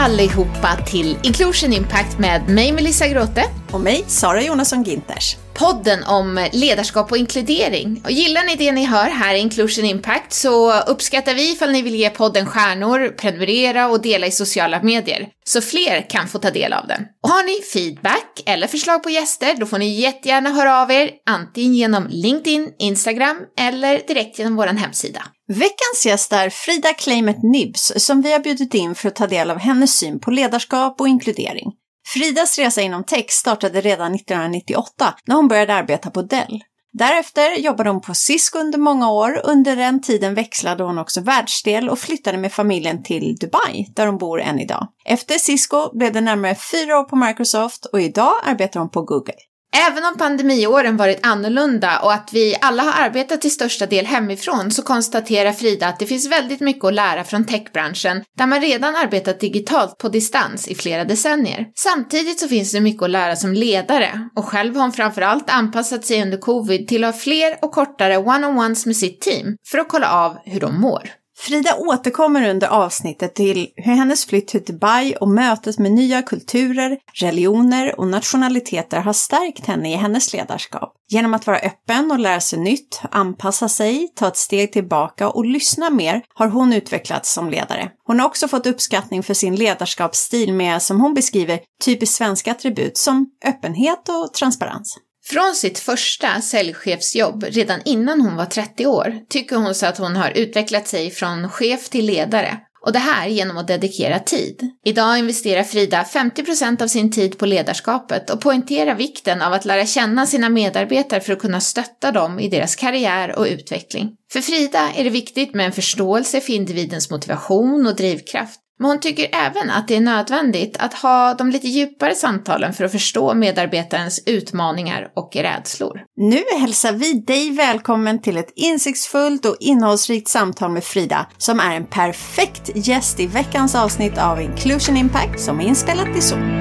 Allihopa till Inclusion Impact med mig Melissa Grote. Och mig, Sara Jonasson Ginters. Podden om ledarskap och inkludering. Och gillar ni det ni hör här i Inclusion Impact så uppskattar vi ifall ni vill ge podden stjärnor, prenumerera och dela i sociala medier. Så fler kan få ta del av den. Och har ni feedback eller förslag på gäster då får ni jättegärna höra av er antingen genom LinkedIn, Instagram eller direkt genom vår hemsida. Veckans gäst är Frida Kleimet Nibs som vi har bjudit in för att ta del av hennes syn på ledarskap och inkludering. Fridas resa inom tech startade redan 1998 när hon började arbeta på Dell. Därefter jobbade hon på Cisco under många år. Under den tiden växlade hon också världsdel och flyttade med familjen till Dubai, där hon bor än idag. Efter Cisco blev det närmare fyra år på Microsoft och idag arbetar hon på Google. Även om pandemiåren varit annorlunda och att vi alla har arbetat till största del hemifrån så konstaterar Frida att det finns väldigt mycket att lära från techbranschen där man redan arbetat digitalt på distans i flera decennier. Samtidigt så finns det mycket att lära som ledare och själv har hon framförallt anpassat sig under covid till att ha fler och kortare one-on-ones med sitt team för att kolla av hur de mår. Frida återkommer under avsnittet till hur hennes flytt till Dubai och mötet med nya kulturer, religioner och nationaliteter har stärkt henne i hennes ledarskap. Genom att vara öppen och lära sig nytt, anpassa sig, ta ett steg tillbaka och lyssna mer har hon utvecklats som ledare. Hon har också fått uppskattning för sin ledarskapsstil med, som hon beskriver, typiskt svenska attribut som öppenhet och transparens. Från sitt första säljchefsjobb redan innan hon var 30 år tycker hon så att hon har utvecklat sig från chef till ledare. Och det här genom att dedikera tid. Idag investerar Frida 50% av sin tid på ledarskapet och poängterar vikten av att lära känna sina medarbetare för att kunna stötta dem i deras karriär och utveckling. För Frida är det viktigt med en förståelse för individens motivation och drivkraft. Men hon tycker även att det är nödvändigt att ha de lite djupare samtalen för att förstå medarbetarens utmaningar och rädslor. Nu hälsar vi dig välkommen till ett insiktsfullt och innehållsrikt samtal med Frida som är en perfekt gäst i veckans avsnitt av Inclusion Impact som är inspelat i Zoom.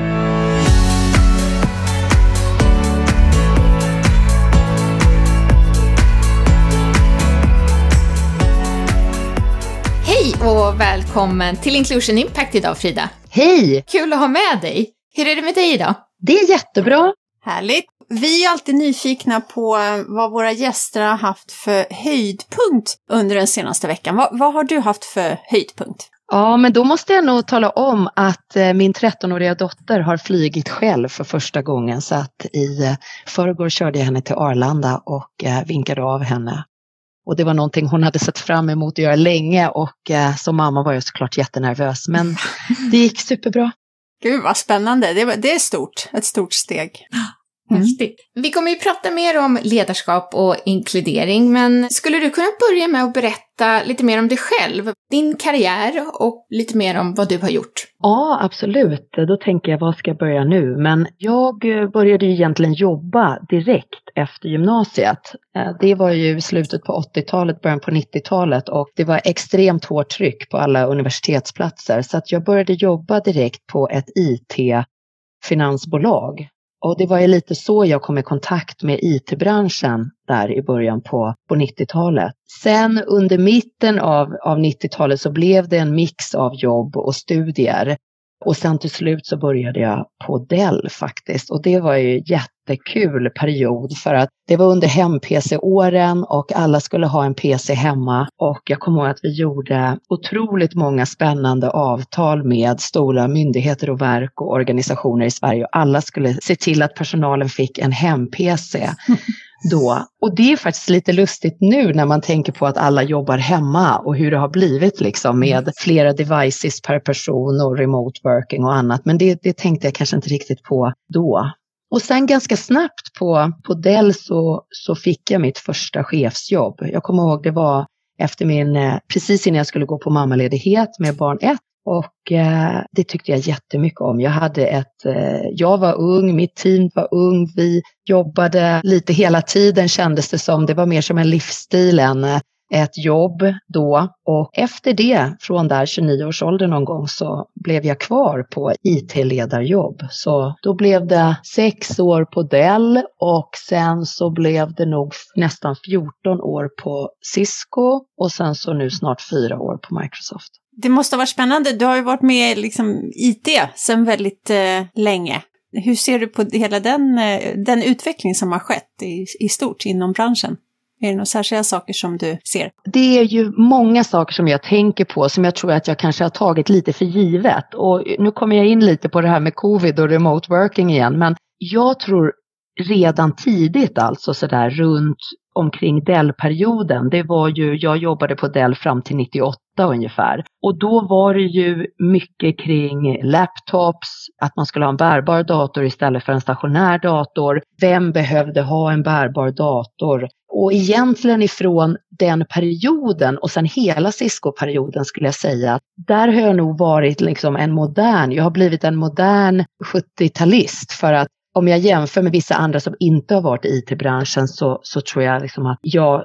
Hej och välkommen till Inclusion Impact idag Frida. Hej! Kul att ha med dig. Hur är det med dig idag? Det är jättebra. Härligt. Vi är alltid nyfikna på vad våra gäster har haft för höjdpunkt under den senaste veckan. Vad, vad har du haft för höjdpunkt? Ja, men då måste jag nog tala om att eh, min 13-åriga dotter har flygit själv för första gången. Så att i eh, förrgår körde jag henne till Arlanda och eh, vinkade av henne. Och det var någonting hon hade sett fram emot att göra länge och eh, som mamma var jag såklart jättenervös. Men det gick superbra. Gud vad spännande, det, det är stort, ett stort steg. Mm. Vi kommer ju prata mer om ledarskap och inkludering, men skulle du kunna börja med att berätta lite mer om dig själv, din karriär och lite mer om vad du har gjort? Ja, absolut. Då tänker jag, vad ska jag börja nu? Men jag eh, började ju egentligen jobba direkt efter gymnasiet. Eh, det var ju slutet på 80-talet, början på 90-talet och det var extremt hårt tryck på alla universitetsplatser. Så att jag började jobba direkt på ett IT-finansbolag och det var ju lite så jag kom i kontakt med IT-branschen där i början på, på 90-talet. Sen under mitten av, av 90-talet så blev det en mix av jobb och studier. Och sen till slut så började jag på Dell faktiskt. Och det var ju jättekul period för att det var under hem-PC-åren och alla skulle ha en PC hemma. Och jag kommer ihåg att vi gjorde otroligt många spännande avtal med stora myndigheter och verk och organisationer i Sverige. Och alla skulle se till att personalen fick en hem-PC då. Och det är faktiskt lite lustigt nu när man tänker på att alla jobbar hemma och hur det har blivit liksom med flera devices per person och remote working och annat. Men det, det tänkte jag kanske inte riktigt på då. Och sen ganska snabbt på, på Dell så, så fick jag mitt första chefsjobb. Jag kommer ihåg det var efter min, eh, precis innan jag skulle gå på mammaledighet med barn ett. Och eh, det tyckte jag jättemycket om. Jag hade ett, eh, jag var ung, mitt team var ung, vi jobbade lite hela tiden kändes det som. Det var mer som en livsstil än eh, ett jobb då. Och efter det, från där 29-årsåldern någon gång, så blev jag kvar på IT-ledarjobb. Så då blev det sex år på Dell och sen så blev det nog nästan 14 år på Cisco och sen så nu snart fyra år på Microsoft. Det måste ha varit spännande. Du har ju varit med i liksom, IT sedan väldigt eh, länge. Hur ser du på hela den, eh, den utveckling som har skett i, i stort inom branschen? Är det några särskilda saker som du ser? Det är ju många saker som jag tänker på som jag tror att jag kanske har tagit lite för givet. Och nu kommer jag in lite på det här med covid och remote working igen. Men jag tror redan tidigt alltså sådär runt omkring Dell-perioden, det var ju, jag jobbade på Dell fram till 98 ungefär. Och då var det ju mycket kring laptops, att man skulle ha en bärbar dator istället för en stationär dator. Vem behövde ha en bärbar dator? Och egentligen ifrån den perioden och sen hela Cisco-perioden skulle jag säga, där har jag nog varit liksom en modern, jag har blivit en modern 70-talist för att om jag jämför med vissa andra som inte har varit i IT-branschen så, så tror jag liksom att jag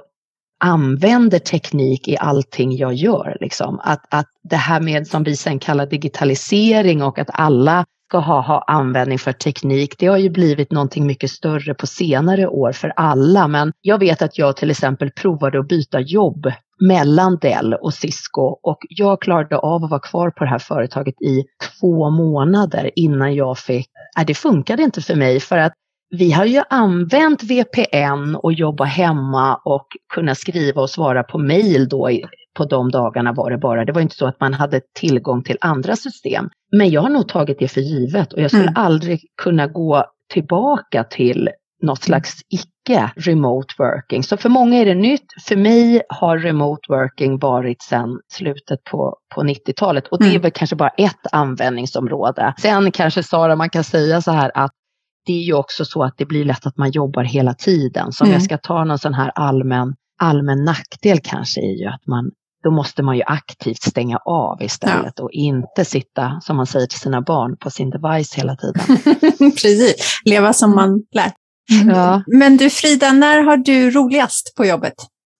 använder teknik i allting jag gör. Liksom. Att, att det här med som vi sen kallar digitalisering och att alla ska ha, ha användning för teknik, det har ju blivit någonting mycket större på senare år för alla. Men jag vet att jag till exempel provade att byta jobb mellan Dell och Cisco och jag klarade av att vara kvar på det här företaget i två månader innan jag fick, nej det funkade inte för mig för att vi har ju använt VPN och jobba hemma och kunna skriva och svara på mejl då på de dagarna var det bara. Det var inte så att man hade tillgång till andra system. Men jag har nog tagit det för givet och jag skulle mm. aldrig kunna gå tillbaka till något slags icke remote working. Så för många är det nytt. För mig har remote working varit sedan slutet på, på 90-talet och det är mm. väl kanske bara ett användningsområde. Sen kanske Sara, man kan säga så här att det är ju också så att det blir lätt att man jobbar hela tiden. Så om mm. jag ska ta någon sån här allmän, allmän nackdel kanske är ju att man då måste man ju aktivt stänga av istället ja. och inte sitta, som man säger till sina barn, på sin device hela tiden. Precis, leva som man lär. Mm. Ja. Men du Frida, när har du roligast på jobbet?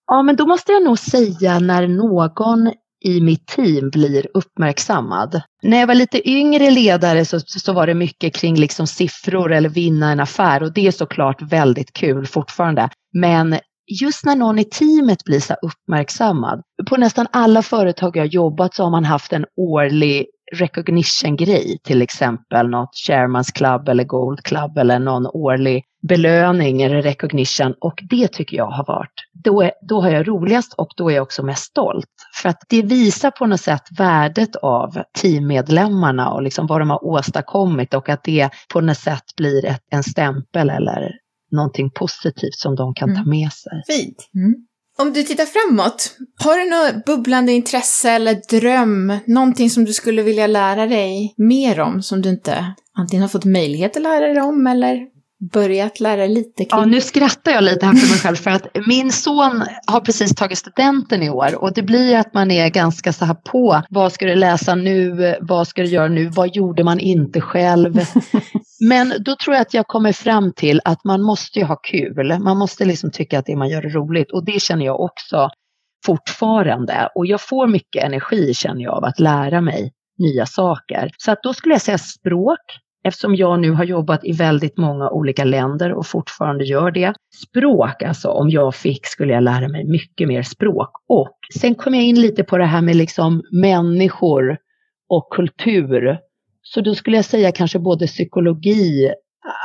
Ja, men då måste jag nog säga när någon i mitt team blir uppmärksammad. När jag var lite yngre ledare så, så var det mycket kring liksom siffror eller vinna en affär och det är såklart väldigt kul fortfarande. Men just när någon i teamet blir så uppmärksammad. På nästan alla företag jag jobbat så har man haft en årlig recognition-grej, till exempel något Chairman's Club eller Gold Club eller någon årlig belöning eller recognition och det tycker jag har varit, då, är, då har jag roligast och då är jag också mest stolt. För att det visar på något sätt värdet av teammedlemmarna och liksom vad de har åstadkommit och att det på något sätt blir ett, en stämpel eller någonting positivt som de kan mm. ta med sig. Fint. Mm. Om du tittar framåt, har du något bubblande intresse eller dröm, någonting som du skulle vilja lära dig mer om som du inte antingen har fått möjlighet att lära dig om eller börjat lära lite kring? Ja, nu skrattar jag lite här för mig själv för att min son har precis tagit studenten i år och det blir att man är ganska så här på. Vad ska du läsa nu? Vad ska du göra nu? Vad gjorde man inte själv? Men då tror jag att jag kommer fram till att man måste ju ha kul. Man måste liksom tycka att det man gör är roligt och det känner jag också fortfarande. Och jag får mycket energi känner jag av att lära mig nya saker. Så att då skulle jag säga språk eftersom jag nu har jobbat i väldigt många olika länder och fortfarande gör det. Språk, alltså om jag fick skulle jag lära mig mycket mer språk. Och sen kom jag in lite på det här med liksom människor och kultur. Så då skulle jag säga kanske både psykologi,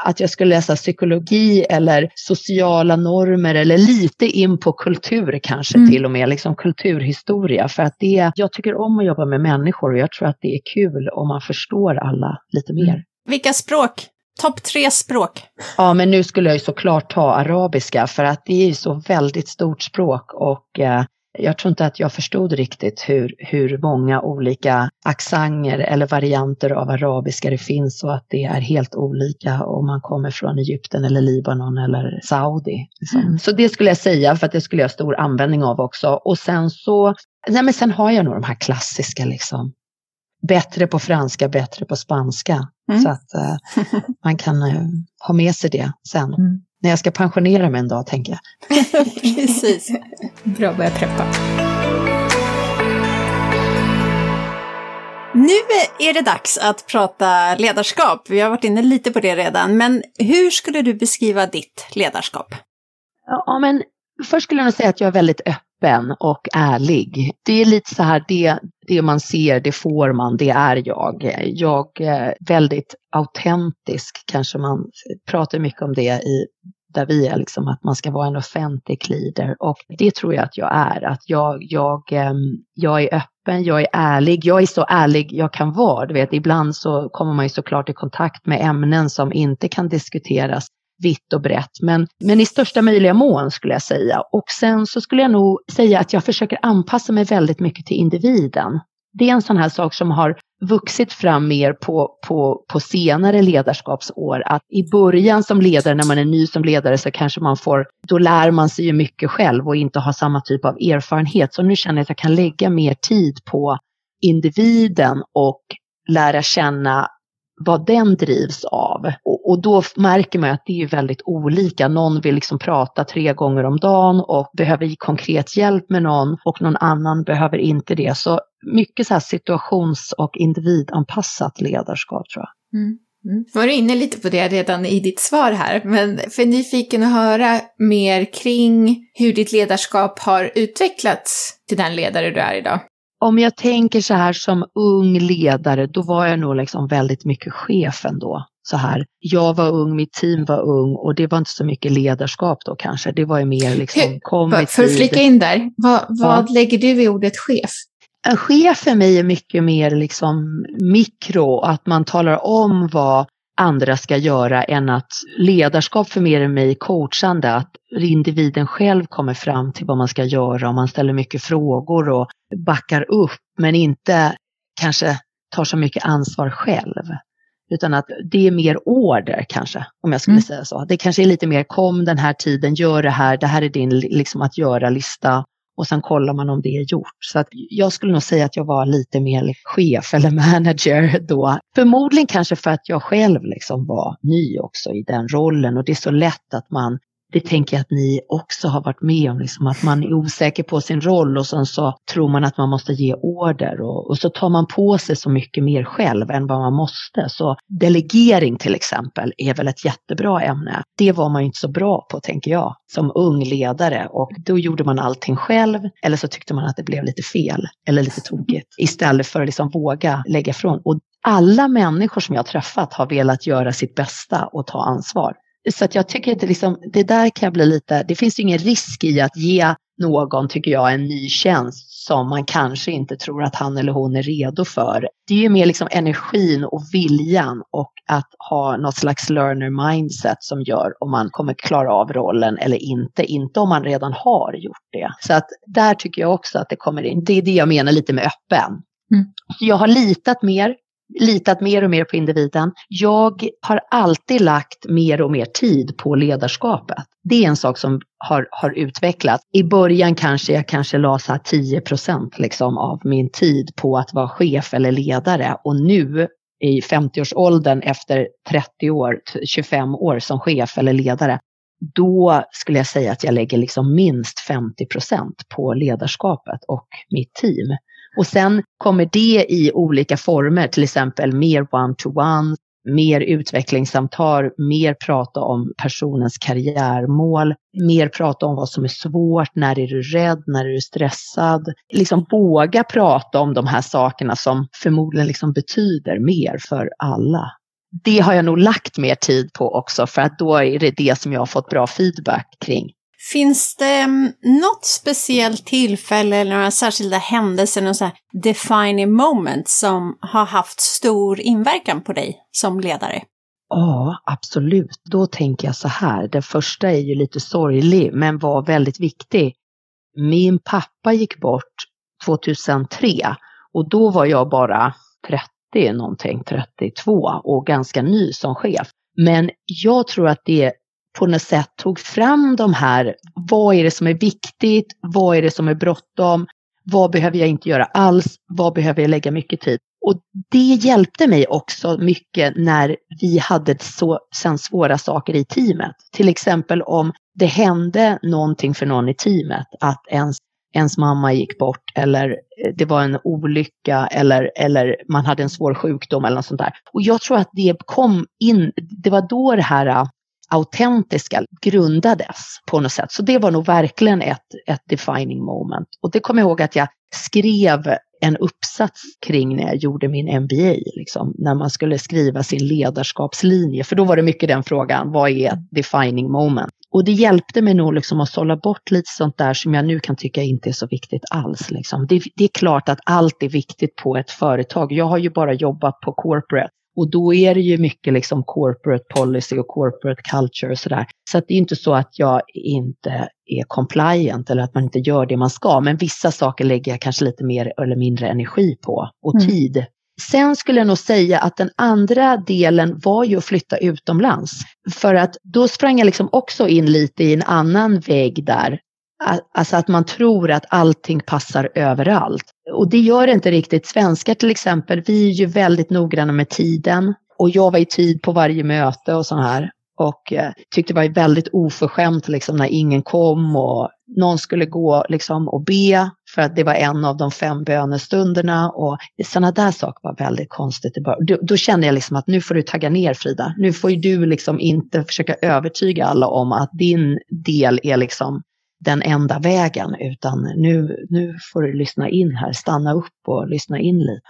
att jag skulle läsa psykologi eller sociala normer eller lite in på kultur kanske mm. till och med, liksom kulturhistoria. För att det, jag tycker om att jobba med människor och jag tror att det är kul om man förstår alla lite mer. Vilka språk? Topp tre språk? Ja, men nu skulle jag ju såklart ta arabiska för att det är ju så väldigt stort språk och eh, jag tror inte att jag förstod riktigt hur, hur många olika accenter eller varianter av arabiska det finns och att det är helt olika om man kommer från Egypten eller Libanon eller Saudi. Liksom. Mm. Så det skulle jag säga för att det skulle jag ha stor användning av också. Och sen så, nej men sen har jag nog de här klassiska liksom bättre på franska, bättre på spanska. Mm. Så att uh, man kan uh, ha med sig det sen. Mm. När jag ska pensionera mig en dag, tänker jag. Precis. Bra att börja preppa. Nu är det dags att prata ledarskap. Vi har varit inne lite på det redan, men hur skulle du beskriva ditt ledarskap? Ja, men först skulle jag säga att jag är väldigt öppen öppen och ärlig. Det är lite så här, det, det man ser, det får man, det är jag. Jag är väldigt autentisk, kanske man pratar mycket om det i där vi är, liksom, att man ska vara en offentlig leader. Och det tror jag att jag är. Att jag, jag, ehm, jag är öppen, jag är ärlig. Jag är så ärlig jag kan vara. Du vet, ibland så kommer man ju såklart i kontakt med ämnen som inte kan diskuteras vitt och brett, men, men i största möjliga mån skulle jag säga. Och sen så skulle jag nog säga att jag försöker anpassa mig väldigt mycket till individen. Det är en sån här sak som har vuxit fram mer på, på, på senare ledarskapsår. Att i början som ledare, när man är ny som ledare, så kanske man får, då lär man sig ju mycket själv och inte har samma typ av erfarenhet. Så nu känner jag att jag kan lägga mer tid på individen och lära känna vad den drivs av. Och, och, då märker man att det är väldigt olika. Någon vill liksom prata tre gånger om dagen och behöver konkret hjälp med någon och någon annan behöver inte det. Så mycket så här situations och individanpassat ledarskap tror jag. Mm. Mm. Var du inne lite på det redan i ditt svar här, men för nyfiken att höra mer kring hur ditt ledarskap har utvecklats till den ledare du är idag om jag tänker så här som ung ledare, då var jag nog liksom väldigt mycket chef ändå. Så här, jag var ung, mitt team var ung och det var inte så mycket ledarskap då kanske. Det var ju mer liksom kom För att flika in där, vad, vad ja. lägger du i ordet chef? En chef för mig är mycket mer liksom mikro, att man talar om vad andra ska göra än att ledarskap för mer än mig coachande, att individen själv kommer fram till vad man ska göra och man ställer mycket frågor och backar upp men inte kanske tar så mycket ansvar själv. Utan att det är mer order kanske, om jag skulle mm. säga så. Det kanske är lite mer kom den här tiden, gör det här, det här är din liksom att göra-lista och sen kollar man om det är gjort. Så att jag skulle nog säga att jag var lite mer chef eller manager då. Förmodligen kanske för att jag själv liksom var ny också i den rollen och det är så lätt att man det tänker jag att ni också har varit med om, liksom, att man är osäker på sin roll och sen så tror man att man måste ge order och, och, så tar man på sig så mycket mer själv än vad man måste. Så delegering till exempel är väl ett jättebra ämne. Det var man ju inte så bra på tänker jag som ung ledare och då gjorde man allting själv eller så tyckte man att det blev lite fel eller lite tokigt istället för att liksom våga lägga ifrån. Och alla människor som jag har träffat har velat göra sitt bästa och ta ansvar. Så att jag tycker att det, liksom, det där kan bli lite, det finns ju ingen risk i att ge någon, tycker jag, en ny tjänst som man kanske inte tror att han eller hon är redo för. Det är ju mer liksom energin och viljan och att ha något slags learner mindset som gör om man kommer klara av rollen eller inte, inte om man redan har gjort det. Så att där tycker jag också att det kommer in, det är det jag menar lite med öppen. Mm. Jag har litat mer litat mer och mer på individen. Jag har alltid lagt mer och mer tid på ledarskapet. Det är en sak som har, har utvecklats. I början kanske jag kanske la 10 procent liksom av min tid på att vara chef eller ledare och nu i 50-årsåldern efter 30 år, 25 år som chef eller ledare, då skulle jag säga att jag lägger liksom minst 50 procent på ledarskapet och mitt team. Och sen kommer det i olika former, till exempel mer one-to-one, mer utvecklingssamtal, mer prata om personens karriärmål, mer prata om vad som är svårt, när är du rädd, när är du stressad. Liksom våga prata om de här sakerna som förmodligen liksom betyder mer för alla. Det har jag nog lagt mer tid på också för att då är det det som jag har fått bra feedback kring. Finns det mm, något speciellt tillfälle eller några särskilda händelser, någon så här defining moment som har haft stor inverkan på dig som ledare? Ja, absolut. Då tänker jag så här. Den första är ju lite sorglig, men var väldigt viktig. Min pappa gick bort 2003 och då var jag bara 30 någonting, 32 och ganska ny som chef. Men jag tror att det på något sätt tog fram de här, vad är det som är viktigt, vad är det som är bråttom, vad behöver jag inte göra alls, vad behöver jag lägga mycket tid? Och det hjälpte mig också mycket när vi hade så sen svåra saker i teamet. Till exempel om det hände någonting för någon i teamet, att ens, ens mamma gick bort eller eh, det var en olycka eller, eller man hade en svår sjukdom eller något sånt där. Och jag tror att det kom in, det var då det här autentiska grundades på något sätt. Så det var nog verkligen ett, ett defining moment. Och det kommer jag ihåg att jag skrev en uppsats kring när jag gjorde min MBA, liksom, när man skulle skriva sin ledarskapslinje. För då var det mycket den frågan, vad är ett defining moment? Och det hjälpte mig nog liksom att sålla bort lite sånt där som jag nu kan tycka inte är så viktigt alls. Liksom. Det, det, är klart att allt är viktigt på ett företag. Jag har ju bara jobbat på corporate och då är det ju mycket liksom corporate policy och corporate culture och sådär. Så att det är inte så att jag inte är compliant eller att man inte gör det man ska. Men vissa saker lägger jag kanske lite mer eller mindre energi på och mm. tid. Sen skulle jag nog säga att den andra delen var ju att flytta utomlands. För att då sprang jag liksom också in lite i en annan vägg där. Alltså att man tror att allting passar överallt. Och det gör inte riktigt. Svenskar till exempel, vi är ju väldigt noggranna med tiden. Och jag var i tid på varje möte och så här. Och eh, tyckte det var väldigt oförskämt liksom, när ingen kom och någon skulle gå liksom, och be för att det var en av de fem bönestunderna. Och sådana där saker var väldigt konstigt. Då, då kände jag liksom att nu får du tagga ner Frida. Nu får ju du liksom inte försöka övertyga alla om att din del är liksom den enda vägen, utan nu, nu får du lyssna in här, stanna upp och lyssna in lite.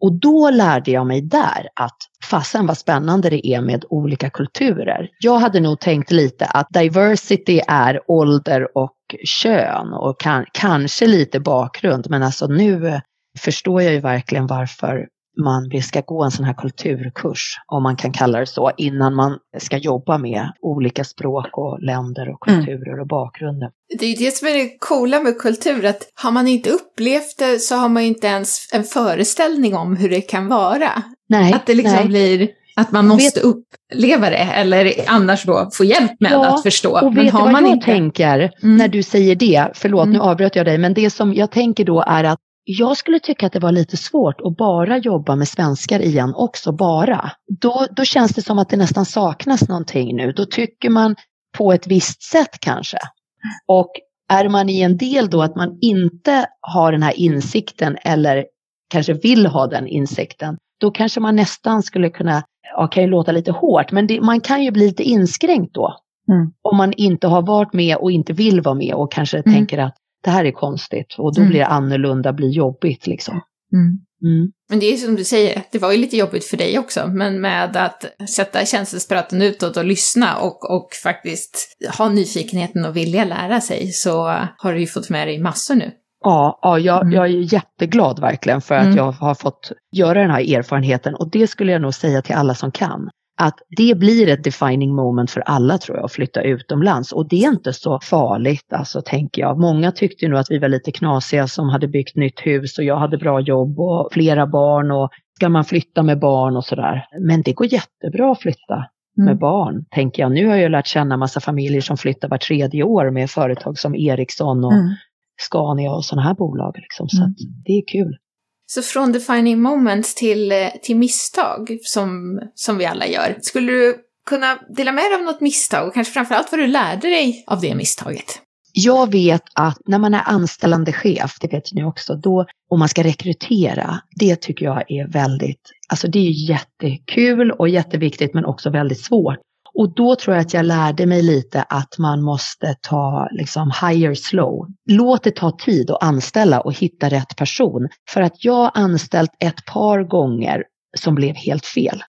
Och då lärde jag mig där att fasen vad spännande det är med olika kulturer. Jag hade nog tänkt lite att diversity är ålder och kön och kan, kanske lite bakgrund, men alltså nu förstår jag ju verkligen varför man ska gå en sån här kulturkurs, om man kan kalla det så, innan man ska jobba med olika språk och länder och mm. kulturer mm. och bakgrunder. Det är ju det som är det coola med kultur, att har man inte upplevt det så har man ju inte ens en föreställning om hur det kan vara. Nej, att det liksom nej. blir att man måste uppleva det eller annars då få hjälp med ja, att förstå. Och vet men har vad man jag inte... tänker mm. när du säger det? Förlåt, mm. nu avbröt jag dig, men det som jag tänker då är att jag skulle tycka att det var lite svårt att bara jobba med svenskar igen också, bara. Då, då känns det som att det nästan saknas någonting nu. Då tycker man på ett visst sätt kanske. Och är man i en del då att man inte har den här insikten eller kanske vill ha den insikten, då kanske man nästan skulle kunna, ja, kan ju låta lite hårt, men det, man kan ju bli lite inskränkt då. Mm. Om man inte har varit med och inte vill vara med och kanske mm. tänker att det här är konstigt och då mm. blir det annorlunda, blir jobbigt liksom. Mm. Mm. Men det är som du säger, det var ju lite jobbigt för dig också, men med att sätta känselspröten utåt och lyssna och, och faktiskt ha nyfikenheten och vilja lära sig så har du ju fått med dig massor nu. Ja, ja jag, mm. jag är jätteglad verkligen för att mm. jag har fått göra den här erfarenheten och det skulle jag nog säga till alla som kan att det blir ett defining moment för alla tror jag att flytta utomlands och det är inte så farligt alltså tänker jag. Många tyckte nog att vi var lite knasiga som hade byggt nytt hus och jag hade bra jobb och flera barn och ska man flytta med barn och sådär. Men det går jättebra att flytta mm. med barn, tänker jag. Nu har jag lärt känna massa familjer som flyttar var tredje år med företag som Ericsson och mm. Scania och sådana här bolag. Liksom. Så mm. det är kul. Så från defining moments till, eh, till misstag som, som vi alla gör. Skulle du kunna dela med dig av något misstag och kanske framförallt vad du lärde dig av det misstaget? Jag vet att när man är anställande chef, det vet ni också, då om man ska rekrytera, det tycker jag är väldigt, alltså det är jättekul och jätteviktigt men också väldigt svårt. Och då tror jag att jag lärde mig lite att man måste ta liksom higher slow. Låt det ta tid att anställa och hitta rätt person. För att jag har anställt ett par gånger som blev helt fel.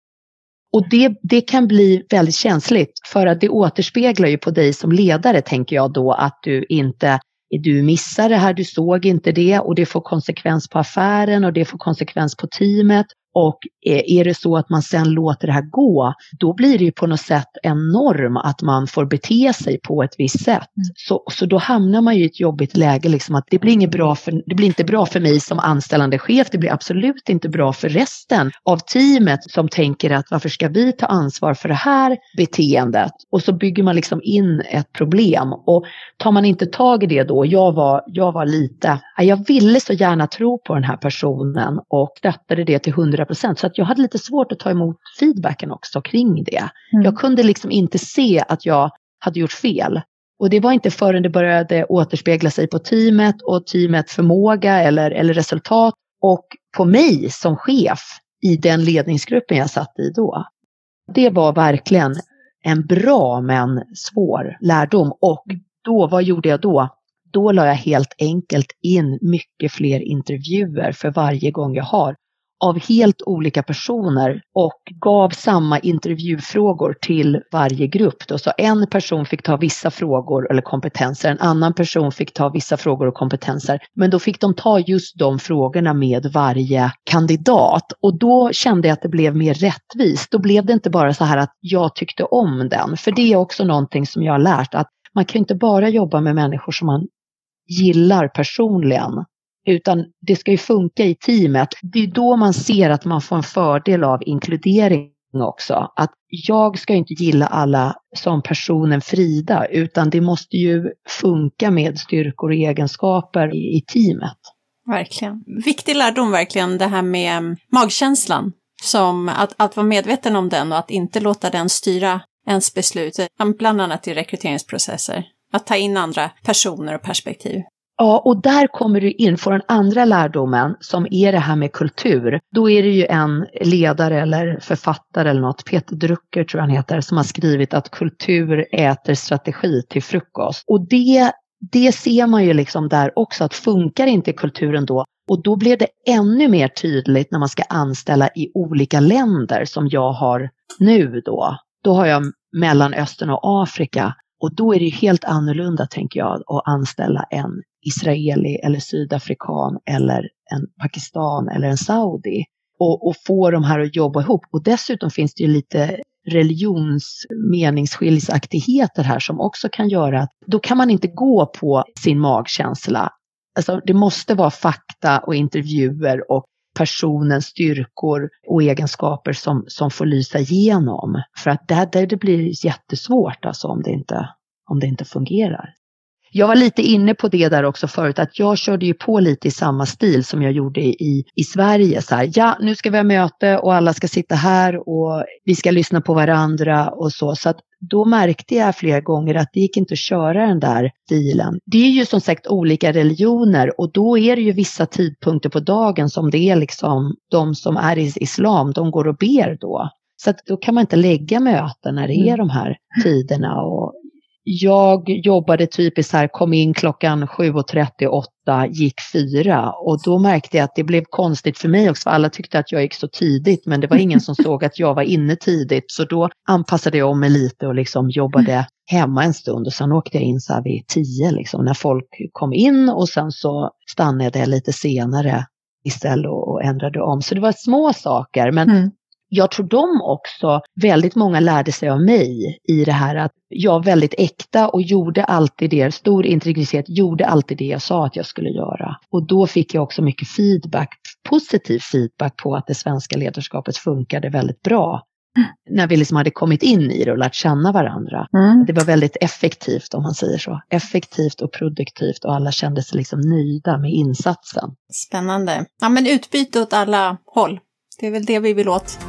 Och det, det kan bli väldigt känsligt för att det återspeglar ju på dig som ledare tänker jag då att du inte du missar det här, du såg inte det och det får konsekvens på affären och det får konsekvens på teamet och är det så att man sen låter det här gå, då blir det ju på något sätt en norm att man får bete sig på ett visst sätt. Mm. Så, så då hamnar man ju i ett jobbigt läge, liksom att det blir, inget bra för, det blir inte bra för mig som anställande chef, det blir absolut inte bra för resten av teamet som tänker att varför ska vi ta ansvar för det här beteendet? Och så bygger man liksom in ett problem. Och tar man inte tag i det då, jag var, jag var lite, jag ville så gärna tro på den här personen och stöttade det till 100 procent. Så att jag hade lite svårt att ta emot feedbacken också kring det. Mm. Jag kunde liksom inte se att jag hade gjort fel. Och det var inte förrän det började återspegla sig på teamet och teamets förmåga eller, eller resultat och på mig som chef i den ledningsgruppen jag satt i då. Det var verkligen en bra men svår lärdom. Och då, vad gjorde jag då? Då la jag helt enkelt in mycket fler intervjuer för varje gång jag har av helt olika personer och gav samma intervjufrågor till varje grupp. Då. Så en person fick ta vissa frågor eller kompetenser, en annan person fick ta vissa frågor och kompetenser. Men då fick de ta just de frågorna med varje kandidat och då kände jag att det blev mer rättvist. Då blev det inte bara så här att jag tyckte om den, för det är också någonting som jag har lärt att man kan inte bara jobba med människor som man gillar personligen utan det ska ju funka i teamet. Det är då man ser att man får en fördel av inkludering också. Att jag ska inte gilla alla som personen Frida, utan det måste ju funka med styrkor och egenskaper i, i teamet. Verkligen. Viktig lärdom verkligen det här med mm, magkänslan. Som att, att vara medveten om den och att inte låta den styra ens beslut, bland annat i rekryteringsprocesser. Att ta in andra personer och perspektiv. Ja, och där kommer du in på den andra lärdomen som är det här med kultur. Då är det ju en ledare eller författare eller något, Peter Drucker tror jag han heter, som har skrivit att kultur äter strategi till frukost. Och det, det ser man ju liksom där också, att funkar inte kulturen då, och då blir det ännu mer tydligt när man ska anställa i olika länder som jag har nu då. Då har jag Mellanöstern och Afrika och då är det helt annorlunda, tänker jag, att anställa en israeli eller sydafrikan eller en pakistan eller en saudi. Och, och få de här att jobba ihop. Och dessutom finns det ju lite religionsmeningsskiljaktigheter här som också kan göra att då kan man inte gå på sin magkänsla. Alltså, det måste vara fakta och intervjuer och personens styrkor och egenskaper som, som får lysa igenom. För att det, det blir jättesvårt alltså om det inte, om det inte fungerar. Jag var lite inne på det där också förut, att jag körde ju på lite i samma stil som jag gjorde i, i Sverige. Så här, ja, nu ska vi ha möte och alla ska sitta här och vi ska lyssna på varandra och så. Så att då märkte jag flera gånger att det gick inte att köra den där stilen. Det är ju som sagt olika religioner och då är det ju vissa tidpunkter på dagen som det är liksom de som är i islam, de går och ber då. Så att då kan man inte lägga möten när det är mm. de här tiderna. Och jag jobbade typiskt här, kom in klockan 7.38, gick fyra och då märkte jag att det blev konstigt för mig också. Alla tyckte att jag gick så tidigt men det var ingen som såg att jag var inne tidigt så då anpassade jag om mig lite och liksom jobbade hemma en stund och sen åkte jag in så här vid tio liksom när folk kom in och sen så stannade jag lite senare istället och ändrade om. Så det var små saker men mm jag tror de också, väldigt många lärde sig av mig i det här att jag väldigt äkta och gjorde alltid det, stor integritet, gjorde alltid det jag sa att jag skulle göra. Och då fick jag också mycket feedback, positiv feedback på att det svenska ledarskapet funkade väldigt bra. Mm. När vi liksom hade kommit in i det och lärt känna varandra. Mm. Det var väldigt effektivt om man säger så. Effektivt och produktivt och alla kände sig liksom nöjda med insatsen. Spännande. Ja men utbyte åt alla håll. Det är väl det vi vill åt.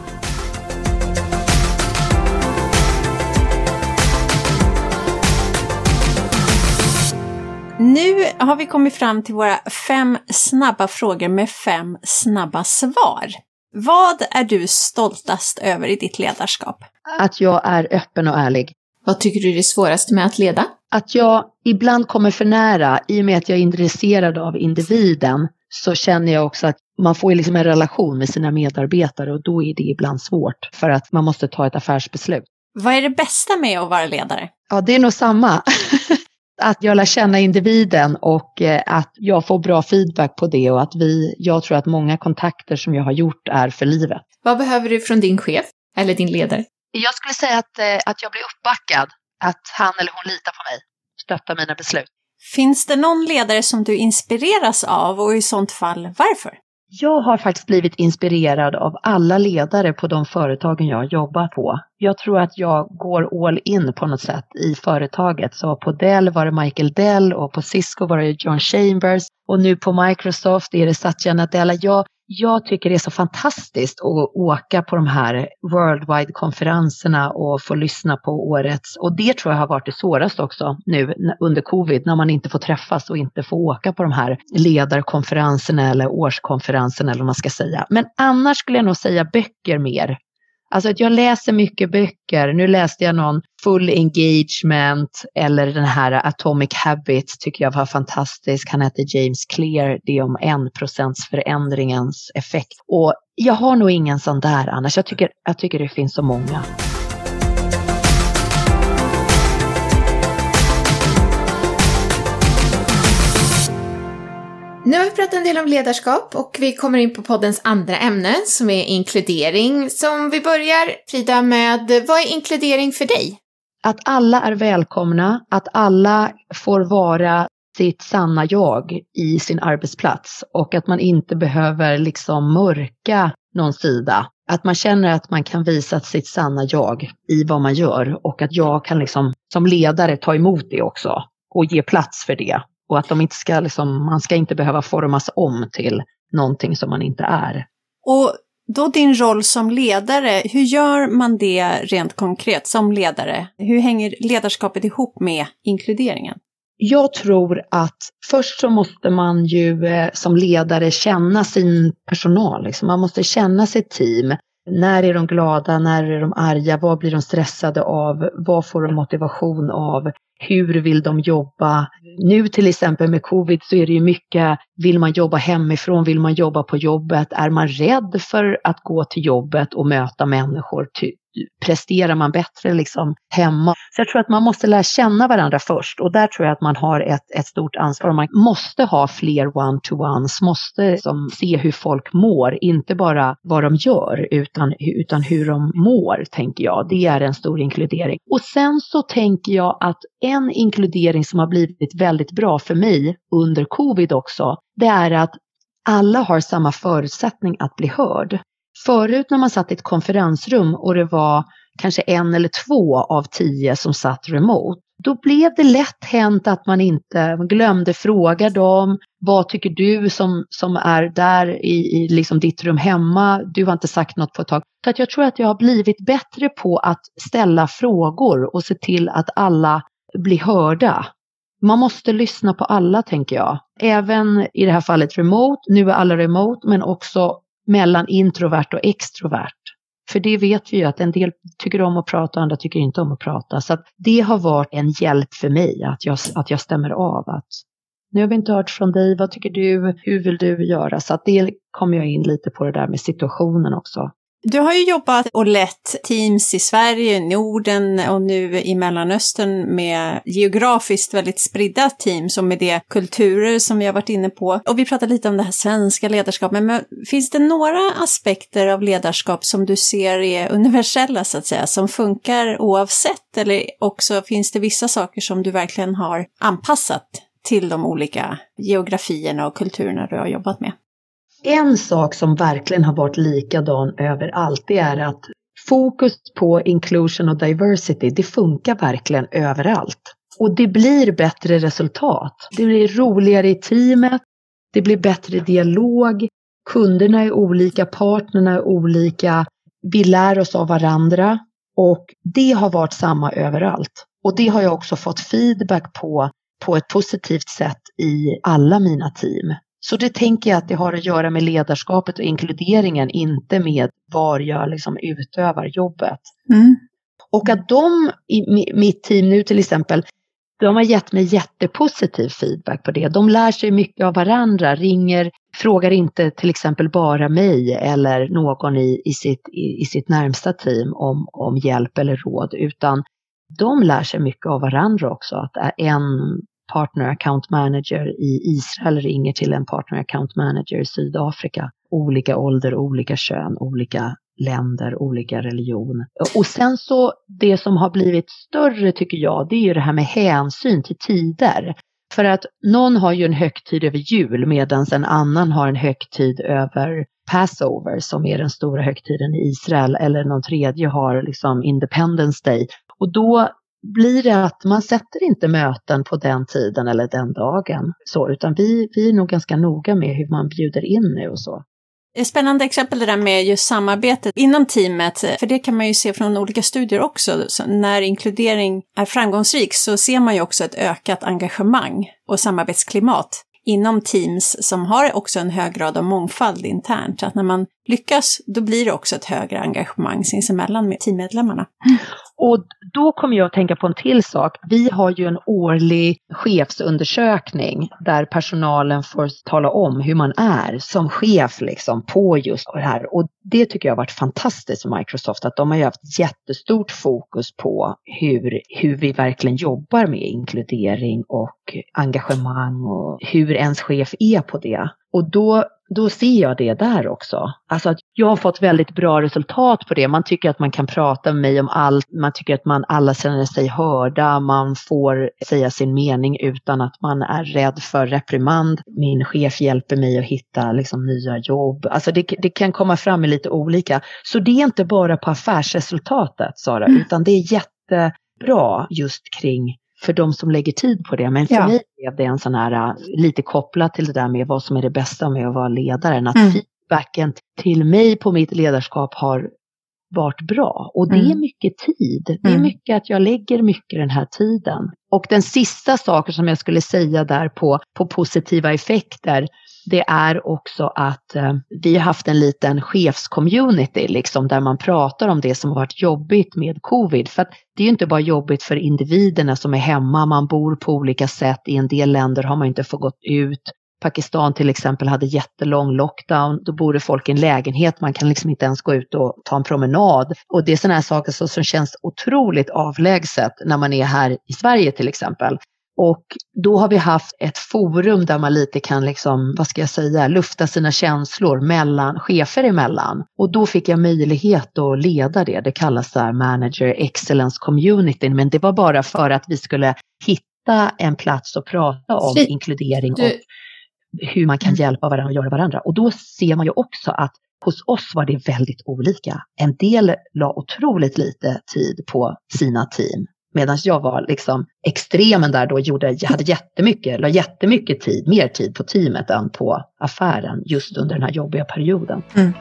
Nu har vi kommit fram till våra fem snabba frågor med fem snabba svar. Vad är du stoltast över i ditt ledarskap? Att jag är öppen och ärlig. Vad tycker du är det svåraste med att leda? Att jag ibland kommer för nära. I och med att jag är intresserad av individen så känner jag också att man får liksom en relation med sina medarbetare och då är det ibland svårt för att man måste ta ett affärsbeslut. Vad är det bästa med att vara ledare? Ja, det är nog samma. att jag lär känna individen och eh, att jag får bra feedback på det och att vi, jag tror att många kontakter som jag har gjort är för livet. Vad behöver du från din chef eller din ledare? Jag skulle säga att, eh, att jag blir uppbackad, att han eller hon litar på mig, stöttar mina beslut. Finns det någon ledare som du inspireras av och i sånt fall varför? Jag har faktiskt blivit inspirerad av alla ledare på de företagen jag jobbar på. Jag tror att jag går all in på något sätt i företaget. Så på Dell var det Michael Dell och på Cisco var det John Chambers och nu på Microsoft är det Satya Nadella. Jag, jag tycker det är så fantastiskt att åka på de här worldwide-konferenserna och få lyssna på årets, och det tror jag har varit det svåraste också nu under covid, när man inte får träffas och inte får åka på de här ledarkonferenserna eller årskonferenserna eller vad man ska säga. Men annars skulle jag nog säga böcker mer. Alltså att jag läser mycket böcker. Nu läste jag någon Full Engagement eller den här Atomic Habits tycker jag var fantastisk. Han heter James Clear. Det är om en procents förändringens effekt. Och jag har nog ingen sån där annars. Jag tycker, jag tycker det finns så många. Nu har vi pratat en del om ledarskap och vi kommer in på poddens andra ämne som är inkludering. Som vi börjar, Frida, med vad är inkludering för dig? Att alla är välkomna, att alla får vara sitt sanna jag i sin arbetsplats och att man inte behöver liksom mörka någon sida. Att man känner att man kan visa sitt sanna jag i vad man gör och att jag kan liksom som ledare ta emot det också och ge plats för det. Och att de inte ska liksom, man ska inte behöva formas om till någonting som man inte är. Och då din roll som ledare, hur gör man det rent konkret som ledare? Hur hänger ledarskapet ihop med inkluderingen? Jag tror att först så måste man ju eh, som ledare känna sin personal. Liksom. Man måste känna sitt team. När är de glada? När är de arga? Vad blir de stressade av? Vad får de motivation av? Hur vill de jobba? Nu till exempel med covid så är det ju mycket, vill man jobba hemifrån? Vill man jobba på jobbet? Är man rädd för att gå till jobbet och möta människor? Typ? Presterar man bättre liksom hemma. Så jag tror att man måste lära känna varandra först och där tror jag att man har ett, ett stort ansvar. Man måste ha fler one-to-ones, måste liksom se hur folk mår, inte bara vad de gör utan, utan hur de mår, tänker jag. Det är en stor inkludering. Och sen så tänker jag att en inkludering som har blivit väldigt bra för mig under covid också, det är att alla har samma förutsättning att bli hörd. Förut när man satt i ett konferensrum och det var kanske en eller två av tio som satt remote, då blev det lätt hänt att man inte man glömde fråga dem. Vad tycker du som, som är där i, i liksom ditt rum hemma? Du har inte sagt något på ett tag. Så att jag tror att jag har blivit bättre på att ställa frågor och se till att alla blir hörda. Man måste lyssna på alla tänker jag. Även i det här fallet remote, nu är alla remote, men också mellan introvert och extrovert. För det vet vi ju att en del tycker om att prata och andra tycker inte om att prata. Så att det har varit en hjälp för mig att jag, att jag stämmer av att nu har vi inte hört från dig, vad tycker du, hur vill du göra? Så att det kommer jag in lite på det där med situationen också. Du har ju jobbat och lett teams i Sverige, Norden och nu i Mellanöstern med geografiskt väldigt spridda teams och med det kulturer som vi har varit inne på. Och vi pratade lite om det här svenska ledarskapet, men finns det några aspekter av ledarskap som du ser är universella så att säga, som funkar oavsett? Eller också finns det vissa saker som du verkligen har anpassat till de olika geografierna och kulturerna du har jobbat med? En sak som verkligen har varit likadan överallt det är att fokus på inclusion och diversity, det funkar verkligen överallt. Och det blir bättre resultat. Det blir roligare i teamet, det blir bättre dialog, kunderna är olika, partnerna är olika, vi lär oss av varandra och det har varit samma överallt. Och det har jag också fått feedback på på ett positivt sätt i alla mina team. Så det tänker jag att det har att göra med ledarskapet och inkluderingen, inte med var jag liksom utövar jobbet. Mm. Och att de i mitt team nu till exempel, de har gett mig jättepositiv feedback på det. De lär sig mycket av varandra, ringer, frågar inte till exempel bara mig eller någon i, i, sitt, i, i sitt närmsta team om, om hjälp eller råd, utan de lär sig mycket av varandra också. Att en partner account manager i Israel ringer till en partner account manager i Sydafrika. Olika ålder, olika kön, olika länder, olika religion. Och sen så det som har blivit större tycker jag, det är ju det här med hänsyn till tider. För att någon har ju en högtid över jul medan en annan har en högtid över Passover som är den stora högtiden i Israel eller någon tredje har liksom Independence Day. Och då blir det att man sätter inte möten på den tiden eller den dagen. Så, utan vi, vi är nog ganska noga med hur man bjuder in nu och så. Spännande exempel det där med just samarbetet inom teamet, för det kan man ju se från olika studier också. Så när inkludering är framgångsrik så ser man ju också ett ökat engagemang och samarbetsklimat inom teams som har också en hög grad av mångfald internt. Att när man lyckas, då blir det också ett högre engagemang sinsemellan med teammedlemmarna. Och då kommer jag att tänka på en till sak. Vi har ju en årlig chefsundersökning där personalen får tala om hur man är som chef liksom på just det här. Och det tycker jag har varit fantastiskt med Microsoft, att de har ju haft jättestort fokus på hur, hur vi verkligen jobbar med inkludering och engagemang och hur ens chef är på det. Och då då ser jag det där också. Alltså att jag har fått väldigt bra resultat på det. Man tycker att man kan prata med mig om allt. Man tycker att man alla känner sig hörda. Man får säga sin mening utan att man är rädd för reprimand. Min chef hjälper mig att hitta liksom, nya jobb. Alltså det, det kan komma fram i lite olika. Så det är inte bara på affärsresultatet Sara, mm. utan det är jättebra just kring för de som lägger tid på det. Men för ja. mig blev det en sån här, äh, lite kopplat till det där med vad som är det bästa med att vara ledaren. Att mm. feedbacken till mig på mitt ledarskap har varit bra. Och det mm. är mycket tid. Det är mm. mycket att jag lägger mycket den här tiden. Och den sista saken som jag skulle säga där på, på positiva effekter, det är också att eh, vi har haft en liten chefscommunity liksom, där man pratar om det som har varit jobbigt med covid. För det är ju inte bara jobbigt för individerna som är hemma, man bor på olika sätt. I en del länder har man inte fått gå ut. Pakistan till exempel hade jättelång lockdown. Då bor det folk i en lägenhet, man kan liksom inte ens gå ut och ta en promenad. Och det är sådana här saker som, som känns otroligt avlägset när man är här i Sverige till exempel. Och då har vi haft ett forum där man lite kan, liksom, vad ska jag säga, lufta sina känslor mellan chefer emellan. Och då fick jag möjlighet att leda det. Det kallas där Manager Excellence Community. Men det var bara för att vi skulle hitta en plats att prata om Fri inkludering och hur man kan hjälpa varandra och göra varandra. Och då ser man ju också att hos oss var det väldigt olika. En del la otroligt lite tid på sina team Medan jag var liksom extremen där då, gjorde, hade jättemycket, la jättemycket tid, mer tid på teamet än på affären just under den här jobbiga perioden. Mm.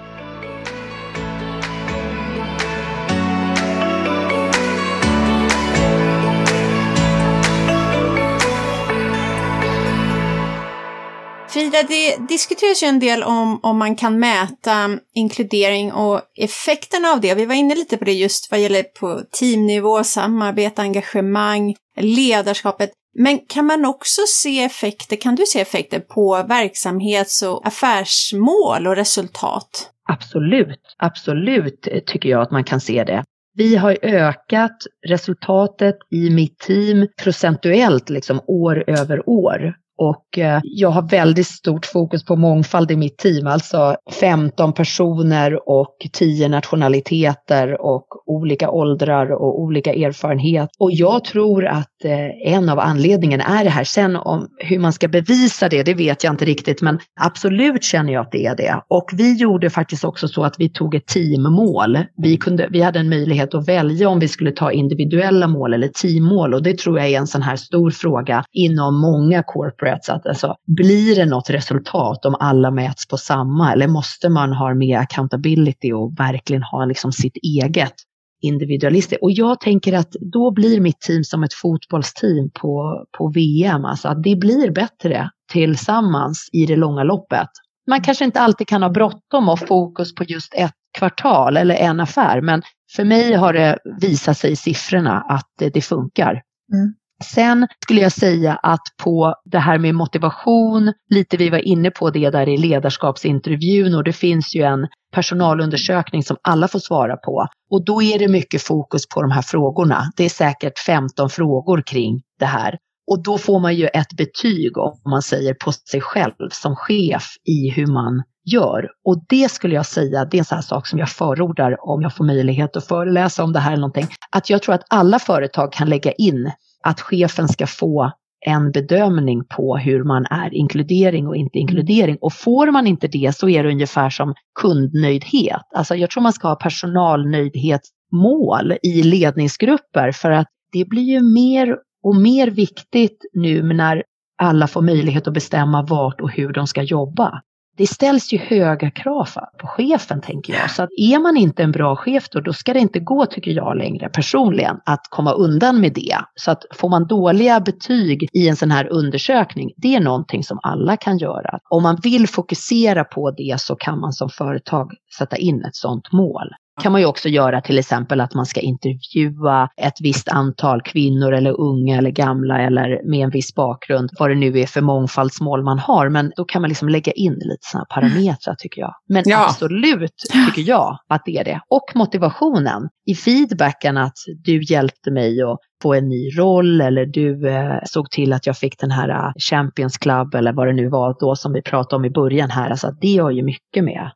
Frida, det diskuteras ju en del om, om man kan mäta inkludering och effekterna av det. Vi var inne lite på det just vad gäller på teamnivå, samarbete, engagemang, ledarskapet. Men kan man också se effekter, kan du se effekter på verksamhets och affärsmål och resultat? Absolut, absolut eh, tycker jag att man kan se det. Vi har ökat resultatet i mitt team procentuellt liksom år över år. Och eh, jag har väldigt stort fokus på mångfald i mitt team, alltså 15 personer och 10 nationaliteter och olika åldrar och olika erfarenhet. Och jag tror att eh, en av anledningarna är det här. Sen om hur man ska bevisa det, det vet jag inte riktigt, men absolut känner jag att det är det. Och vi gjorde faktiskt också så att vi tog ett teammål. Vi, kunde, vi hade en möjlighet att välja om vi skulle ta individuella mål eller teammål och det tror jag är en sån här stor fråga inom många corporate corporates. Att alltså, blir det något resultat om alla mäts på samma eller måste man ha mer accountability och verkligen ha liksom sitt eget individualister. Och jag tänker att då blir mitt team som ett fotbollsteam på, på VM, alltså att det blir bättre tillsammans i det långa loppet. Man kanske inte alltid kan ha bråttom och fokus på just ett kvartal eller en affär, men för mig har det visat sig i siffrorna att det, det funkar. Mm. Sen skulle jag säga att på det här med motivation, lite vi var inne på det där i ledarskapsintervjun och det finns ju en personalundersökning som alla får svara på. Och då är det mycket fokus på de här frågorna. Det är säkert 15 frågor kring det här. Och då får man ju ett betyg om man säger på sig själv som chef i hur man gör. Och det skulle jag säga, det är en sån här sak som jag förordar om jag får möjlighet att föreläsa om det här eller någonting. Att jag tror att alla företag kan lägga in att chefen ska få en bedömning på hur man är inkludering och inte inkludering. Och får man inte det så är det ungefär som kundnöjdhet. Alltså jag tror man ska ha personalnöjdhetsmål i ledningsgrupper för att det blir ju mer och mer viktigt nu när alla får möjlighet att bestämma vart och hur de ska jobba det ställs ju höga krav på chefen tänker jag. Så att är man inte en bra chef då, då ska det inte gå tycker jag längre personligen att komma undan med det. Så att får man dåliga betyg i en sån här undersökning, det är någonting som alla kan göra. Om man vill fokusera på det så kan man som företag sätta in ett sådant mål kan man ju också göra till exempel att man ska intervjua ett visst antal kvinnor eller unga eller gamla eller med en viss bakgrund, vad det nu är för mångfaldsmål man har. Men då kan man liksom lägga in lite sådana parametrar tycker jag. Men ja. absolut tycker jag att det är det. Och motivationen i feedbacken att du hjälpte mig att få en ny roll eller du eh, såg till att jag fick den här uh, Champions Club eller vad det nu var då som vi pratade om i början här. Alltså det har ju mycket med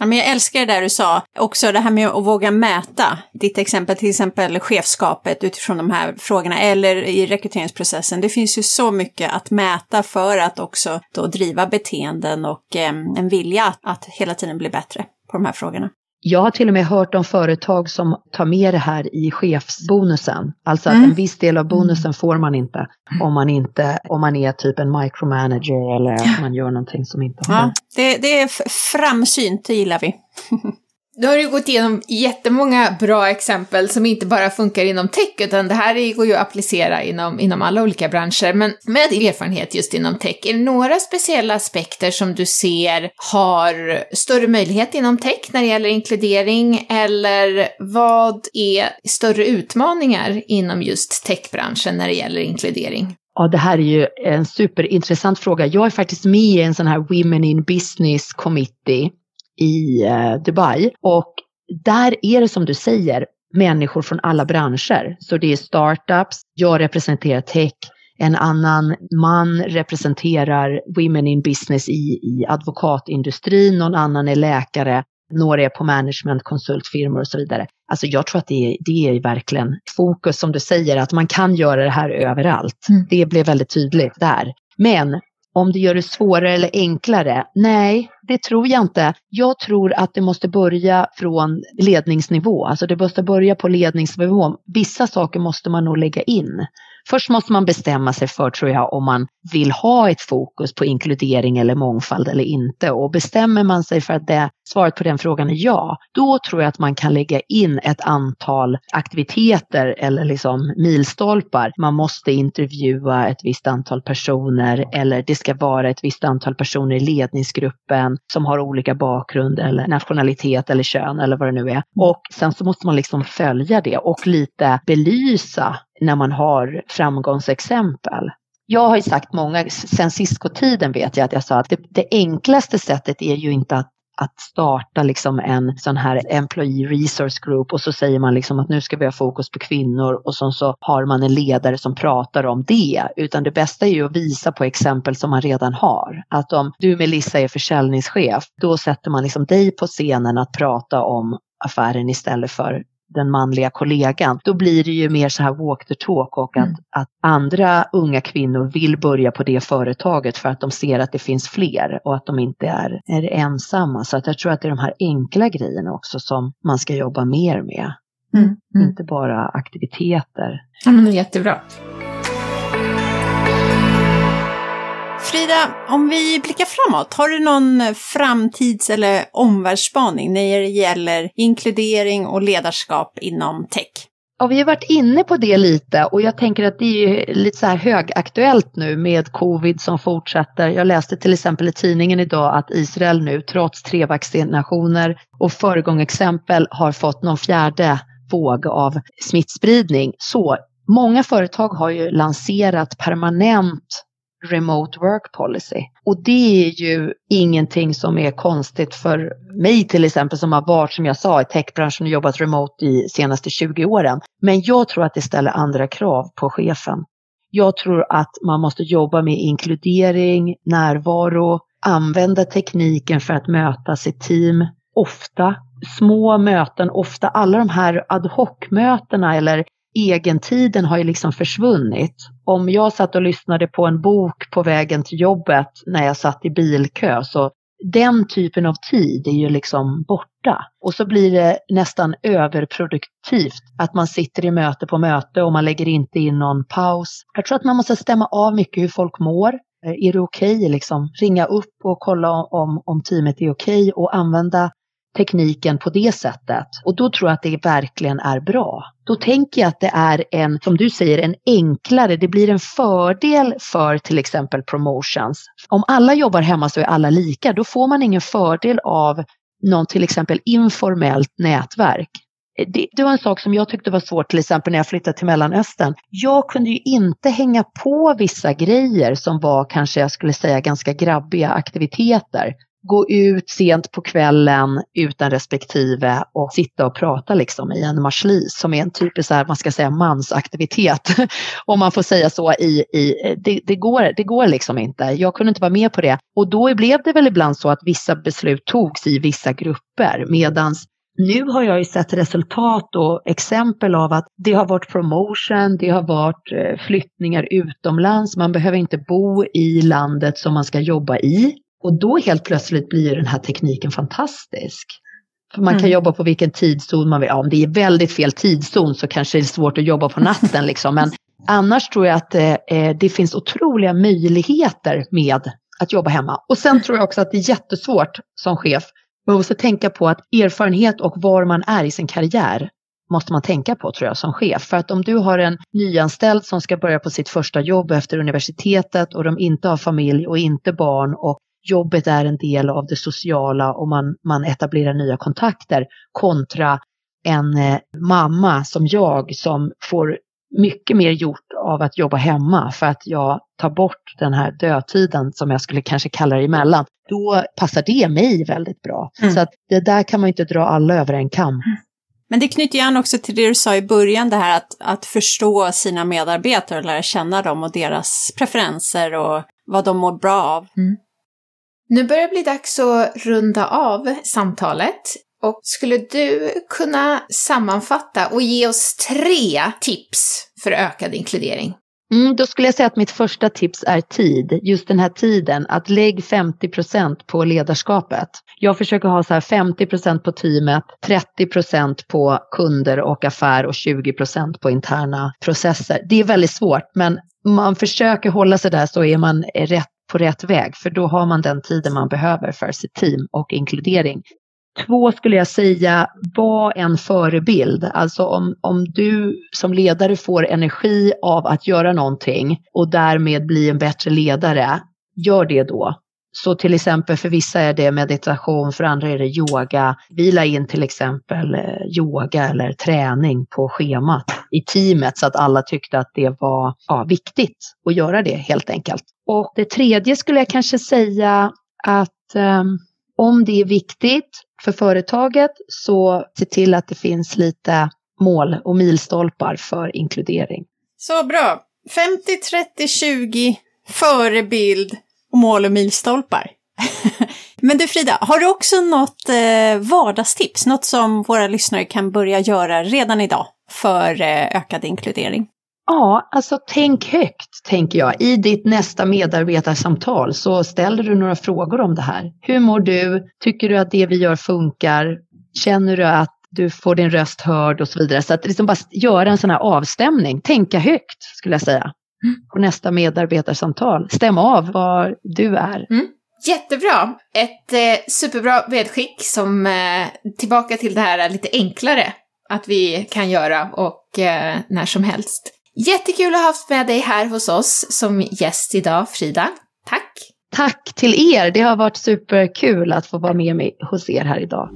Ja, men jag älskar det där du sa, också det här med att våga mäta. Ditt exempel, till exempel chefskapet utifrån de här frågorna, eller i rekryteringsprocessen. Det finns ju så mycket att mäta för att också då driva beteenden och eh, en vilja att hela tiden bli bättre på de här frågorna. Jag har till och med hört om företag som tar med det här i chefsbonusen. Alltså att mm. en viss del av bonusen får man inte om man, inte, om man är typ en micromanager eller att man gör någonting som inte har... Ja, det, det är framsynt, det gillar vi. Nu har du gått igenom jättemånga bra exempel som inte bara funkar inom tech, utan det här går ju att applicera inom, inom alla olika branscher. Men med erfarenhet just inom tech, är det några speciella aspekter som du ser har större möjlighet inom tech när det gäller inkludering, eller vad är större utmaningar inom just techbranschen när det gäller inkludering? Ja, det här är ju en superintressant fråga. Jag är faktiskt med i en sån här Women in Business Committee i eh, Dubai. Och där är det som du säger människor från alla branscher. Så det är startups, jag representerar tech, en annan man representerar women in business i, i advokatindustrin, någon annan är läkare, några är på management, konsultfirmor och så vidare. Alltså jag tror att det är, det är verkligen fokus som du säger, att man kan göra det här överallt. Mm. Det blev väldigt tydligt där. Men om det gör det svårare eller enklare? Nej, det tror jag inte. Jag tror att det måste börja från ledningsnivå, alltså det måste börja på ledningsnivå. Vissa saker måste man nog lägga in. Först måste man bestämma sig för, tror jag, om man vill ha ett fokus på inkludering eller mångfald eller inte. Och bestämmer man sig för att det, svaret på den frågan är ja, då tror jag att man kan lägga in ett antal aktiviteter eller liksom milstolpar. Man måste intervjua ett visst antal personer eller det ska vara ett visst antal personer i ledningsgruppen som har olika bakgrund eller nationalitet eller kön eller vad det nu är. Och sen så måste man liksom följa det och lite belysa när man har framgångsexempel. Jag har ju sagt många, sen Cisco-tiden vet jag att jag sa att det, det enklaste sättet är ju inte att att starta liksom en sån här Employee Resource Group och så säger man liksom att nu ska vi ha fokus på kvinnor och sen så har man en ledare som pratar om det. Utan det bästa är ju att visa på exempel som man redan har. Att om du Melissa är försäljningschef, då sätter man liksom dig på scenen att prata om affären istället för den manliga kollegan, då blir det ju mer så här walk the talk och att, mm. att andra unga kvinnor vill börja på det företaget för att de ser att det finns fler och att de inte är, är ensamma. Så att jag tror att det är de här enkla grejerna också som man ska jobba mer med. Mm. Mm. Inte bara aktiviteter. Ja, men det är jättebra. Frida, om vi blickar framåt, har du någon framtids eller omvärldsspaning när det gäller inkludering och ledarskap inom tech? Ja, vi har varit inne på det lite och jag tänker att det är lite så här högaktuellt nu med covid som fortsätter. Jag läste till exempel i tidningen idag att Israel nu trots tre vaccinationer och föregångsexempel har fått någon fjärde våg av smittspridning. Så många företag har ju lanserat permanent remote work policy. Och det är ju ingenting som är konstigt för mig till exempel som har varit, som jag sa, i techbranschen och jobbat remote i senaste 20 åren. Men jag tror att det ställer andra krav på chefen. Jag tror att man måste jobba med inkludering, närvaro, använda tekniken för att möta sitt team ofta. Små möten, ofta alla de här ad hoc-mötena eller egentiden har ju liksom försvunnit. Om jag satt och lyssnade på en bok på vägen till jobbet när jag satt i bilkö så den typen av tid är ju liksom borta. Och så blir det nästan överproduktivt att man sitter i möte på möte och man lägger inte in någon paus. Jag tror att man måste stämma av mycket hur folk mår. Eh, är det okej okay, liksom? Ringa upp och kolla om, om teamet är okej okay och använda tekniken på det sättet. Och då tror jag att det verkligen är bra. Då tänker jag att det är en, som du säger, en enklare, det blir en fördel för till exempel promotions. Om alla jobbar hemma så är alla lika, då får man ingen fördel av någon till exempel informellt nätverk. Eh, det, det, var en sak som jag tyckte var svårt till exempel när jag flyttade till Mellanöstern. Jag kunde ju inte hänga på vissa grejer som var kanske jag skulle säga ganska grabbiga aktiviteter gå ut sent på kvällen utan respektive och sitta och prata liksom i en marslis som är en typisk så här, man ska säga mansaktivitet. Om man får säga så i, i det, det, går, det går liksom inte. Jag kunde inte vara med på det. Och då blev det väl ibland så att vissa beslut togs i vissa grupper medans nu har jag ju sett resultat och exempel av att det har varit promotion, det har varit eh, flyttningar utomlands, man behöver inte bo i landet som man ska jobba i. Och då helt plötsligt blir den här tekniken fantastisk. För man kan mm. jobba på vilken tidszon man vill. Ja, om det är väldigt fel tidszon så kanske det är svårt att jobba på natten. liksom. Men annars tror jag att eh, eh, det finns otroliga möjligheter med att jobba hemma. Och sen tror jag också att det är jättesvårt som chef. Man måste tänka på att erfarenhet och var man är i sin karriär måste man tänka på tror jag som chef. För att om du har en nyanställd som ska börja på sitt första jobb efter universitetet och de inte har familj och inte barn och jobbet är en del av det sociala och man, man etablerar nya kontakter kontra en eh, mamma som jag som får mycket mer gjort av att jobba hemma för att jag tar bort den här dödtiden som jag skulle kanske kalla det emellan. Då passar det mig väldigt bra. Mm. Så att det där kan man inte dra alla över en kam. Mm. Men det knyter ju an också till det du sa i början, det här att, att förstå sina medarbetare och lära känna dem och deras preferenser och vad de mår bra av. Mm. Nu börjar det bli dags att runda av samtalet. Och skulle du kunna sammanfatta och ge oss tre tips för ökad inkludering? Mm, då skulle jag säga att mitt första tips är tid. Just den här tiden, att lägg 50 procent på ledarskapet. Jag försöker ha så här 50 procent på teamet, 30 procent på kunder och affär och 20 procent på interna processer. Det är väldigt svårt, men man försöker hålla sig där så är man rätt på rätt väg, för då har man den tiden man behöver för sitt team och inkludering. Två skulle jag säga, var en förebild. Alltså om, om du som ledare får energi av att göra någonting och därmed bli en bättre ledare, gör det då. Så till exempel för vissa är det meditation, för andra är det yoga. Vi la in till exempel eh, yoga eller träning på schemat i teamet så att alla tyckte att det var ja, viktigt att göra det helt enkelt. Och det tredje skulle jag kanske säga att um, om det är viktigt för företaget så se till att det finns lite mål och milstolpar för inkludering. Så bra! 50, 30, 20, förebild och mål och milstolpar. Men du Frida, har du också något eh, vardagstips? Något som våra lyssnare kan börja göra redan idag för eh, ökad inkludering? Ja, alltså tänk högt, tänker jag. I ditt nästa medarbetarsamtal så ställer du några frågor om det här. Hur mår du? Tycker du att det vi gör funkar? Känner du att du får din röst hörd och så vidare. Så att liksom bara göra en sån här avstämning, tänka högt skulle jag säga. På nästa medarbetarsamtal. Stäm av var du är. Mm. Jättebra! Ett eh, superbra medskick som eh, tillbaka till det här lite enklare att vi kan göra och eh, när som helst. Jättekul att ha haft med dig här hos oss som gäst idag, Frida. Tack! Tack till er! Det har varit superkul att få vara med mig hos er här idag.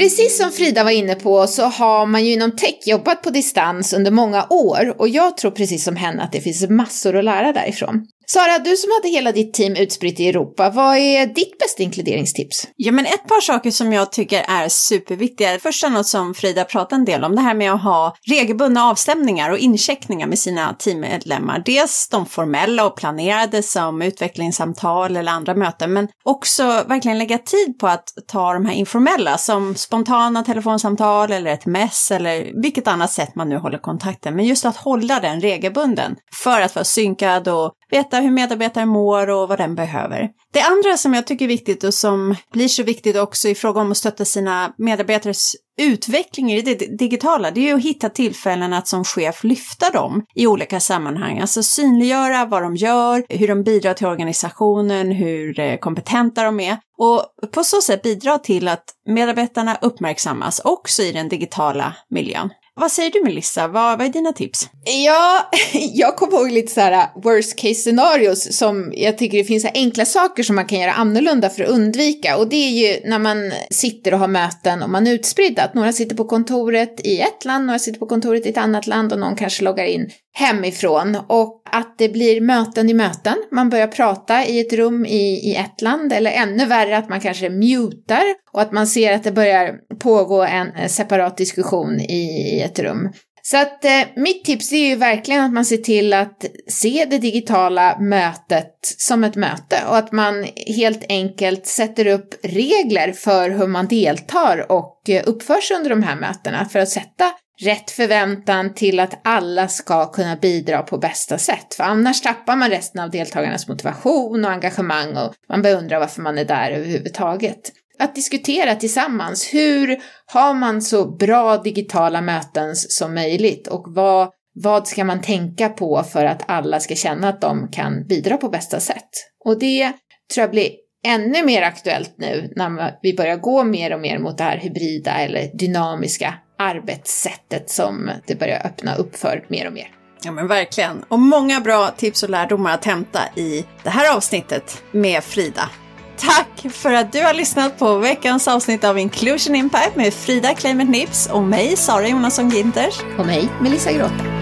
Precis som Frida var inne på så har man ju inom tech jobbat på distans under många år och jag tror precis som henne att det finns massor att lära därifrån. Sara, du som hade hela ditt team utspritt i Europa, vad är ditt bästa inkluderingstips? Ja, men ett par saker som jag tycker är superviktiga. Först är något som Frida pratade en del om, det här med att ha regelbundna avstämningar och incheckningar med sina teammedlemmar. Dels de formella och planerade som utvecklingssamtal eller andra möten, men också verkligen lägga tid på att ta de här informella som spontana telefonsamtal eller ett mess eller vilket annat sätt man nu håller kontakten. Men just att hålla den regelbunden för att vara synkad och veta hur medarbetaren mår och vad den behöver. Det andra som jag tycker är viktigt och som blir så viktigt också i fråga om att stötta sina medarbetares utveckling i det digitala, det är ju att hitta tillfällen att som chef lyfta dem i olika sammanhang. Alltså synliggöra vad de gör, hur de bidrar till organisationen, hur eh, kompetenta de är. Och på så sätt bidra till att medarbetarna uppmärksammas också i den digitala miljön. Vad säger du Melissa? Vad, vad är dina tips? Ja, jag kommer ihåg lite så här äh, worst case scenarios som jag tycker det finns enkla saker som man kan göra annorlunda för att undvika. Och det är ju när man sitter och har möten och man är utspridda. Att några sitter på kontoret i ett land, några sitter på kontoret i ett annat land och någon kanske loggar in hemifrån och att det blir möten i möten. Man börjar prata i ett rum i, i ett land eller ännu värre att man kanske mutar och att man ser att det börjar pågå en eh, separat diskussion i, i ett rum. Så att eh, mitt tips är ju verkligen att man ser till att se det digitala mötet som ett möte och att man helt enkelt sätter upp regler för hur man deltar och eh, uppför sig under de här mötena för att sätta rätt förväntan till att alla ska kunna bidra på bästa sätt. För annars tappar man resten av deltagarnas motivation och engagemang och man börjar undra varför man är där överhuvudtaget. Att diskutera tillsammans, hur har man så bra digitala möten som möjligt och vad, vad ska man tänka på för att alla ska känna att de kan bidra på bästa sätt? Och det tror jag blir ännu mer aktuellt nu när vi börjar gå mer och mer mot det här hybrida eller dynamiska arbetssättet som det börjar öppna upp för mer och mer. Ja men verkligen. Och många bra tips och lärdomar att hämta i det här avsnittet med Frida. Tack för att du har lyssnat på veckans avsnitt av Inclusion Impact med Frida Kleimet Nips och mig, Sara Jonasson Ginters. Och mig, Melissa Grotta.